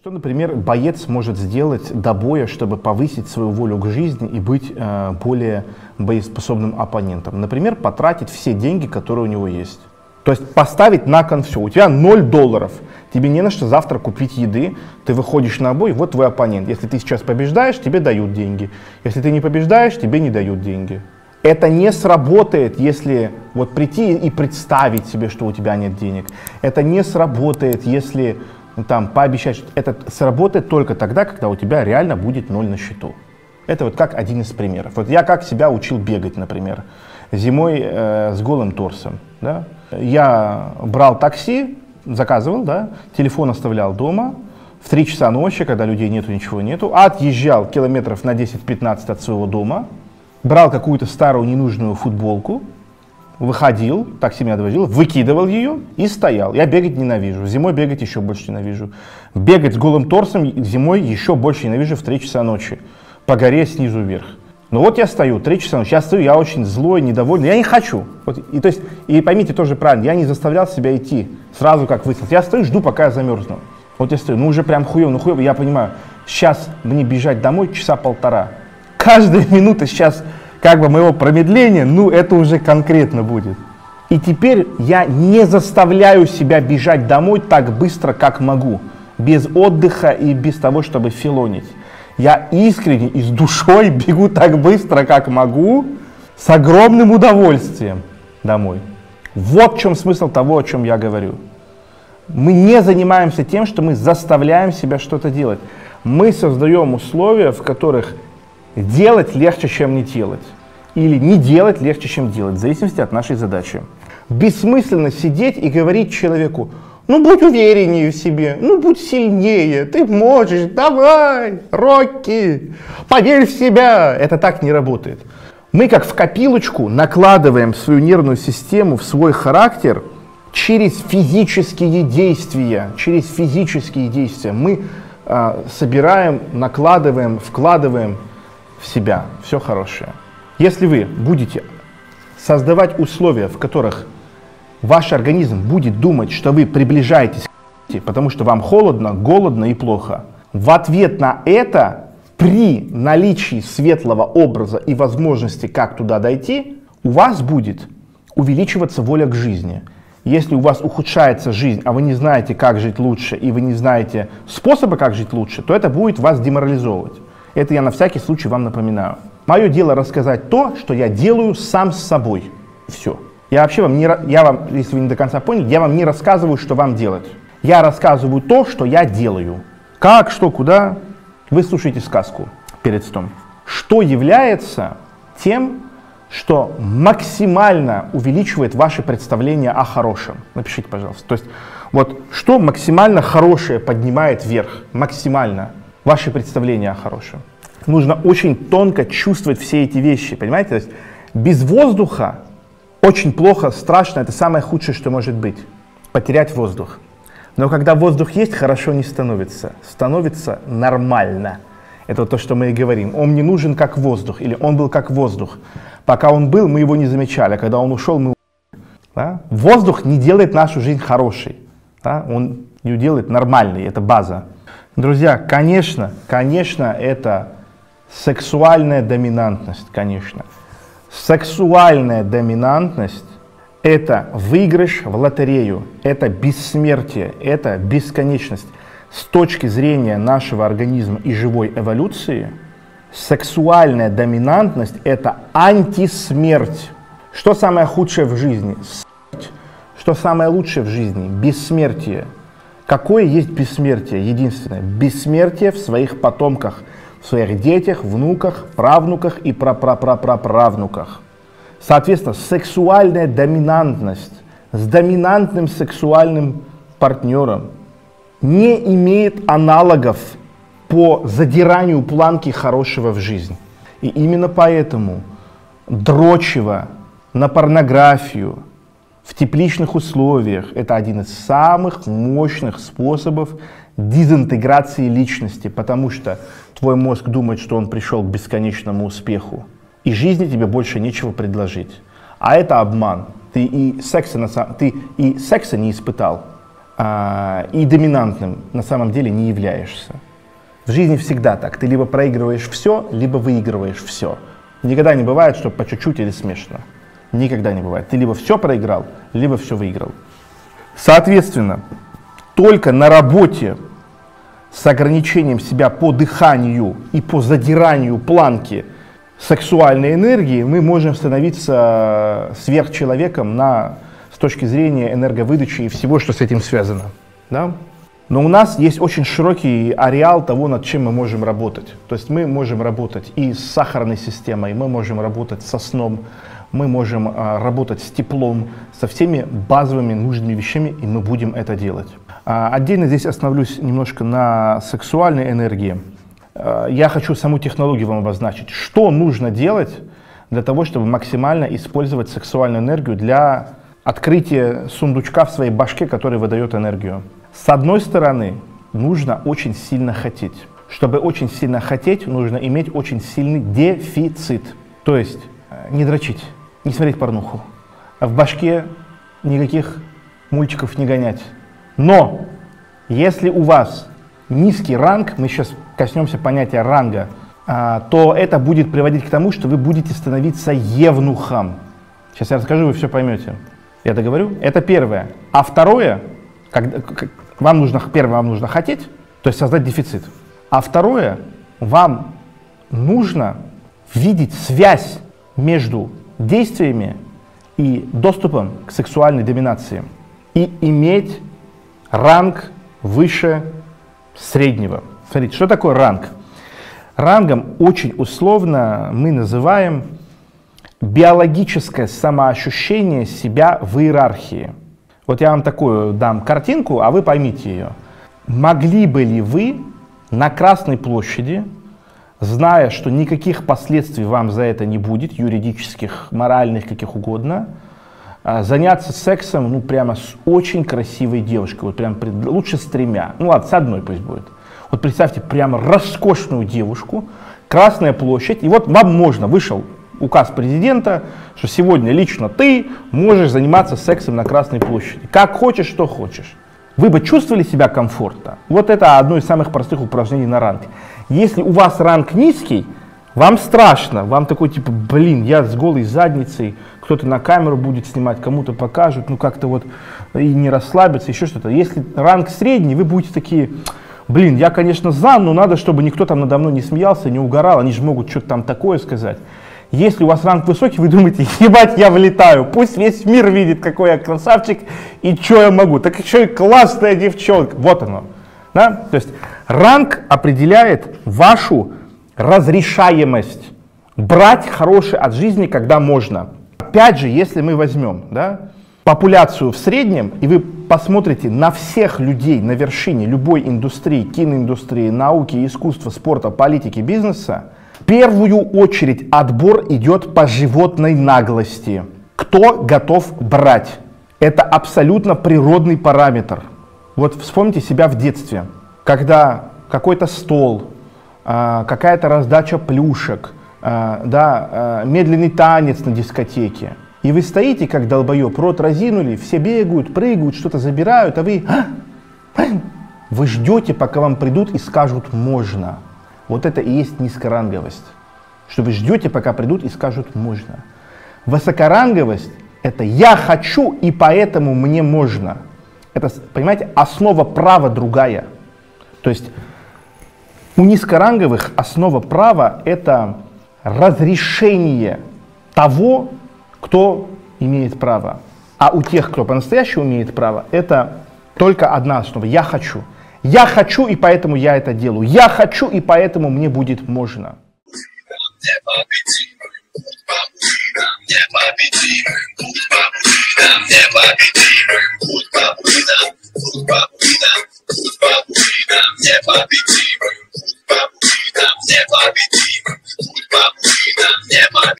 Что, например, боец может сделать до боя, чтобы повысить свою волю к жизни и быть э, более боеспособным оппонентом? Например, потратить все деньги, которые у него есть. То есть поставить на кон все. У тебя 0 долларов, тебе не на что завтра купить еды, ты выходишь на бой, вот твой оппонент. Если ты сейчас побеждаешь, тебе дают деньги. Если ты не побеждаешь, тебе не дают деньги. Это не сработает, если вот прийти и представить себе, что у тебя нет денег. Это не сработает, если там, пообещать, что это сработает только тогда, когда у тебя реально будет ноль на счету. Это вот как один из примеров. Вот я как себя учил бегать, например, зимой э, с голым торсом. Да? Я брал такси, заказывал, да, телефон оставлял дома, в 3 часа ночи, когда людей нету, ничего нету, отъезжал километров на 10-15 от своего дома, брал какую-то старую ненужную футболку, выходил, такси меня довозил, выкидывал ее и стоял. Я бегать ненавижу. Зимой бегать еще больше ненавижу. Бегать с голым торсом зимой еще больше ненавижу в 3 часа ночи. По горе снизу вверх. Ну вот я стою, 3 часа ночи, я стою, я очень злой, недовольный, я не хочу. Вот, и, то есть, и поймите тоже правильно, я не заставлял себя идти сразу как выяснилось. Я стою, жду, пока я замерзну. Вот я стою, ну уже прям хуево, ну хуево, я понимаю, сейчас мне бежать домой часа полтора. Каждая минута сейчас как бы моего промедления, ну это уже конкретно будет. И теперь я не заставляю себя бежать домой так быстро, как могу, без отдыха и без того, чтобы филонить. Я искренне и с душой бегу так быстро, как могу, с огромным удовольствием домой. Вот в чем смысл того, о чем я говорю. Мы не занимаемся тем, что мы заставляем себя что-то делать. Мы создаем условия, в которых Делать легче, чем не делать. Или не делать легче, чем делать, в зависимости от нашей задачи. Бессмысленно сидеть и говорить человеку, ну будь увереннее в себе, ну будь сильнее, ты можешь, давай, Рокки, поверь в себя. Это так не работает. Мы как в копилочку накладываем свою нервную систему в свой характер через физические действия, через физические действия. Мы э, собираем, накладываем, вкладываем в себя все хорошее. Если вы будете создавать условия, в которых ваш организм будет думать, что вы приближаетесь к потому что вам холодно, голодно и плохо, в ответ на это, при наличии светлого образа и возможности, как туда дойти, у вас будет увеличиваться воля к жизни. Если у вас ухудшается жизнь, а вы не знаете, как жить лучше, и вы не знаете способа, как жить лучше, то это будет вас деморализовывать. Это я на всякий случай вам напоминаю. Мое дело рассказать то, что я делаю сам с собой. Все. Я вообще вам не, я вам, если вы не до конца поняли, я вам не рассказываю, что вам делать. Я рассказываю то, что я делаю. Как, что, куда. Вы слушаете сказку перед сном. Что является тем, что максимально увеличивает ваше представление о хорошем? Напишите, пожалуйста. То есть, вот что максимально хорошее поднимает вверх? Максимально ваши представления о хорошем. Нужно очень тонко чувствовать все эти вещи, понимаете? То есть без воздуха очень плохо, страшно, это самое худшее, что может быть. Потерять воздух. Но когда воздух есть, хорошо не становится. Становится нормально. Это то, что мы и говорим. Он не нужен как воздух, или он был как воздух. Пока он был, мы его не замечали, а когда он ушел, мы да? Воздух не делает нашу жизнь хорошей. Да? Он ее делает нормальной, это база. Друзья, конечно, конечно, это сексуальная доминантность, конечно. Сексуальная доминантность – это выигрыш в лотерею, это бессмертие, это бесконечность. С точки зрения нашего организма и живой эволюции, сексуальная доминантность – это антисмерть. Что самое худшее в жизни? Смерть. Что самое лучшее в жизни? Бессмертие – Какое есть бессмертие? Единственное. Бессмертие в своих потомках, в своих детях, внуках, правнуках и прапрапрапраправнуках. Соответственно, сексуальная доминантность с доминантным сексуальным партнером не имеет аналогов по задиранию планки хорошего в жизнь. И именно поэтому дрочево на порнографию, в тепличных условиях это один из самых мощных способов дезинтеграции личности, потому что твой мозг думает, что он пришел к бесконечному успеху, и жизни тебе больше нечего предложить. А это обман. Ты и секса, на, ты и секса не испытал, а, и доминантным на самом деле не являешься. В жизни всегда так. Ты либо проигрываешь все, либо выигрываешь все. Никогда не бывает, что по чуть-чуть или смешно. Никогда не бывает. Ты либо все проиграл, либо все выиграл. Соответственно, только на работе с ограничением себя по дыханию и по задиранию планки сексуальной энергии мы можем становиться сверхчеловеком на, с точки зрения энерговыдачи и всего, что с этим связано. Да? Но у нас есть очень широкий ареал того, над чем мы можем работать. То есть мы можем работать и с сахарной системой, мы можем работать со сном, мы можем а, работать с теплом, со всеми базовыми нужными вещами, и мы будем это делать. А, отдельно здесь остановлюсь немножко на сексуальной энергии. А, я хочу саму технологию вам обозначить. Что нужно делать для того, чтобы максимально использовать сексуальную энергию для открытия сундучка в своей башке, который выдает энергию? С одной стороны, нужно очень сильно хотеть. Чтобы очень сильно хотеть, нужно иметь очень сильный дефицит. То есть э, не дрочить, не смотреть порнуху, а в башке никаких мультиков не гонять. Но если у вас низкий ранг, мы сейчас коснемся понятия ранга, а, то это будет приводить к тому, что вы будете становиться евнухом. Сейчас я расскажу, вы все поймете. Я договорю? Это первое. А второе, когда, вам нужно, первое, вам нужно хотеть, то есть создать дефицит. А второе, вам нужно видеть связь между действиями и доступом к сексуальной доминации и иметь ранг выше среднего. Смотрите, что такое ранг? Рангом очень условно мы называем биологическое самоощущение себя в иерархии. Вот я вам такую дам картинку, а вы поймите ее. Могли бы ли вы на Красной площади, зная, что никаких последствий вам за это не будет, юридических, моральных, каких угодно, а, заняться сексом, ну, прямо с очень красивой девушкой, вот прям лучше с тремя, ну ладно, с одной пусть будет. Вот представьте, прямо роскошную девушку, Красная площадь, и вот вам можно, вышел указ президента, что сегодня лично ты можешь заниматься сексом на Красной площади. Как хочешь, что хочешь. Вы бы чувствовали себя комфортно? Вот это одно из самых простых упражнений на ранг. Если у вас ранг низкий, вам страшно, вам такой типа, блин, я с голой задницей, кто-то на камеру будет снимать, кому-то покажут, ну как-то вот и не расслабиться, еще что-то. Если ранг средний, вы будете такие, блин, я, конечно, за, но надо, чтобы никто там надо мной не смеялся, не угорал, они же могут что-то там такое сказать. Если у вас ранг высокий, вы думаете, ебать, я влетаю, пусть весь мир видит, какой я красавчик и что я могу. Так еще и классная девчонка. Вот оно. Да? То есть ранг определяет вашу разрешаемость брать хорошее от жизни, когда можно. Опять же, если мы возьмем да, популяцию в среднем, и вы посмотрите на всех людей на вершине любой индустрии, киноиндустрии, науки, искусства, спорта, политики, бизнеса, в первую очередь отбор идет по животной наглости. Кто готов брать? Это абсолютно природный параметр. Вот вспомните себя в детстве, когда какой-то стол, а, какая-то раздача плюшек, а, да, а, медленный танец на дискотеке. И вы стоите, как долбоеб, рот разинули, все бегают, прыгают, что-то забирают, а вы... Вы ждете, пока вам придут и скажут «можно». Вот это и есть низкоранговость. Что вы ждете, пока придут и скажут «можно». Высокоранговость – это «я хочу, и поэтому мне можно». Это, понимаете, основа права другая. То есть у низкоранговых основа права – это разрешение того, кто имеет право. А у тех, кто по-настоящему имеет право, это только одна основа – «я хочу». Я хочу, и поэтому я это делаю. Я хочу, и поэтому мне будет можно. FIBT, bro. FIBT, FIBT.